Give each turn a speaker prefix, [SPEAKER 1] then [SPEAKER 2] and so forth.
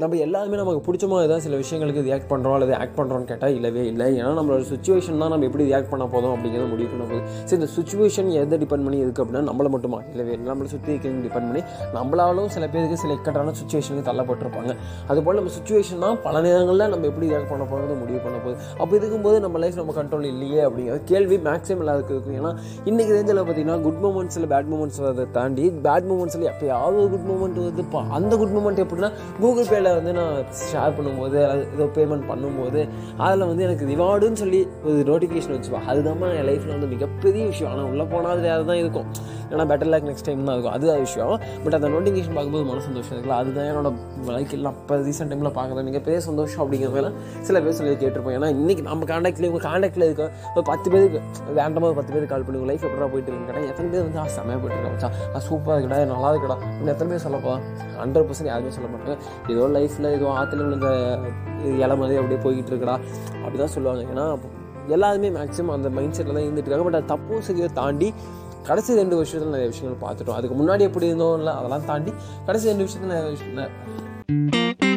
[SPEAKER 1] நம்ம எல்லாருமே நமக்கு பிடிச்ச மாதிரி தான் சில விஷயங்களுக்கு ரியாக்ட் பண்ணுறோம் அல்லது ஆக்ட் பண்ணுறோம்னு கேட்டால் இல்லவே இல்லை. ஏன்னா நம்மளோட சுச்சுவேஷன் தான் நம்ம எப்படி ரியாக்ட் பண்ண போதும் அப்படிங்கிறத முடிவு பண்ண போகுது சரி இந்த சுச்சுவேஷன் எதை டிபெண்ட் பண்ணி இருக்குது அப்படின்னா நம்மளை மட்டுமா? இல்லவே இல்லை. நம்மளை சுற்றி இருக்கிறவங்க டிபெண்ட் பண்ணி நம்மளாலும் சில பேருக்கு சில இக்கட்டான சுச்சுவேஷனுக்கு தள்ளப்பட்டிருப்பாங்க. அதுபோல் நம்ம சுச்சுவேஷன் தான் பல நேரங்களில் நம்ம எப்படி ரியாக்ட் பண்ண போகிறது முடிவு பண்ண போகுது அப்போ இருக்கும்போது நம்ம லைஃப் நம்ம கண்ட்ரோல் இல்லையே அப்படிங்கிறது கேள்வி மேக்ஸிமம் எல்லாருக்கும் இருக்கும். ஏன்னா இன்றைக்கி ரேஞ்சில் பார்த்தீங்கன்னா குட் மூமெண்ட்ஸில் பேட் மூமெண்ட்ஸ் வரதை தாண்டி பேட் மூமெண்ட்ஸில் எப்போயாவது ஒரு குட் மூமெண்ட் வருதுப்பா அந்த குட் மூமெண்ட் எப்படின்னா கூகுள் பேயில் வந்து நான் ஷேர் பண்ணும்போது அது ஏதோ பேமெண்ட் பண்ணும்போது அதில் வந்து எனக்கு ரிவார்டுன்னு சொல்லி ஒரு நோட்டிஃபிகேஷன் வச்சுப்பா. அதுதான் என் லைஃப்பில் வந்து மிகப்பெரிய விஷயம். ஆனால் உள்ளே போனால் அது வேறு தான் இருக்கும். ஏன்னா பெட்டர் லைக் நெக்ஸ்ட் டைம் தான் இருக்கும். அது விஷயம். பட் அந்த நோட்டிஃபிகேஷன் பார்க்கும்போது மன சந்தோஷம் இருக்குல்ல? அதுதான் என்னோட வாழ்க்கையில் அப்போ ரீசெண்ட் டைமில் பார்க்குறது பெரிய சந்தோஷம் அப்படிங்கிற சில பேர் சொல்லி கேட்டிருப்போம். ஏன்னா இன்றைக்கி நம்ம காண்டாக்ட்லேயே உங்கள் காண்டாக்டில் இருக்க ஒரு பத்து பேருக்கு வேண்டமாக பத்து பேருக்கு கால் பண்ணி உங்கள் லைஃப் எப்படா போயிட்டு இருக்குன்னு கேட்டால் எத்தனை பேர் வந்து ஆ செமையாக போயிட்டு இருக்கா ஆ சூப்பராக இருக்கடா நல்லா இருக்கடா இன்னும் எத்தனை பேர் சொல்லப்பா ஹண்ட்ரட் பர்சன்ட் யாருமே சொல்ல மாட்டாங்க. ஏதோ லைஃப்பில் ஏதோ ஆற்றுல விழுந்த இலை மாதிரி அப்படியே போய்கிட்டு இருக்கடா. அப்படி தான் சொல்லுவாங்க. ஏன்னா எல்லாருமே மேக்ஸிமம் அந்த மைண்ட் செட்டில் தான் இருந்துட்டு இருக்காங்க. பட் அது தப்பும் சரியை தாண்டி கடைசி ரெண்டு வருஷத்தில் நிறைய விஷயங்கள் பார்த்துட்டோம். அதுக்கு முன்னாடி எப்படி இருந்தோம் இல்லை அதெல்லாம் தாண்டி கடைசி ரெண்டு விஷயத்தில் நிறைய விஷயம்